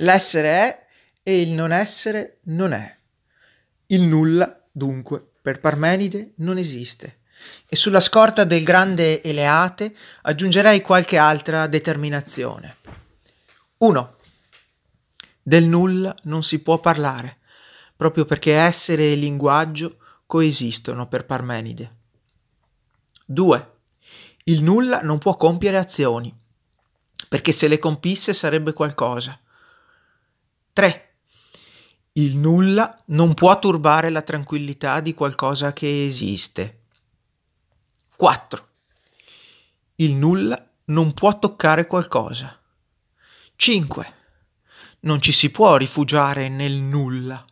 L'essere è e il non essere non è. Il nulla, dunque, per Parmenide non esiste. E sulla scorta del grande Eleate aggiungerei qualche altra determinazione. 1. Del nulla non si può parlare, proprio perché essere e linguaggio coesistono per Parmenide. 2. Il nulla non può compiere azioni, perché se le compisse sarebbe qualcosa. 3. Il nulla non può turbare la tranquillità di qualcosa che esiste. 4. Il nulla non può toccare qualcosa. 5. Non ci si può rifugiare nel nulla.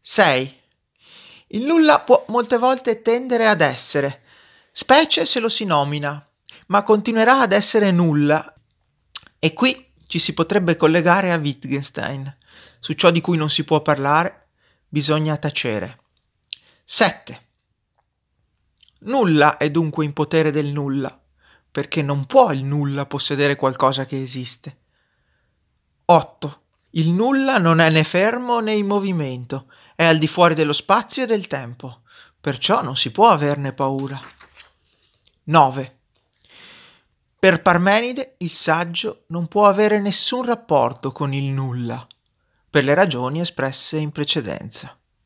6. Il nulla può molte volte tendere ad essere, specie se lo si nomina, ma continuerà ad essere nulla. E qui ci si potrebbe collegare a Wittgenstein. Su ciò di cui non si può parlare, bisogna tacere. 7. Nulla è dunque in potere del nulla, perché non può il nulla possedere qualcosa che esiste. 8. Il nulla non è né fermo né in movimento, è al di fuori dello spazio e del tempo, perciò non si può averne paura. 9. Per Parmenide il saggio non può avere nessun rapporto con il nulla, per le ragioni espresse in precedenza.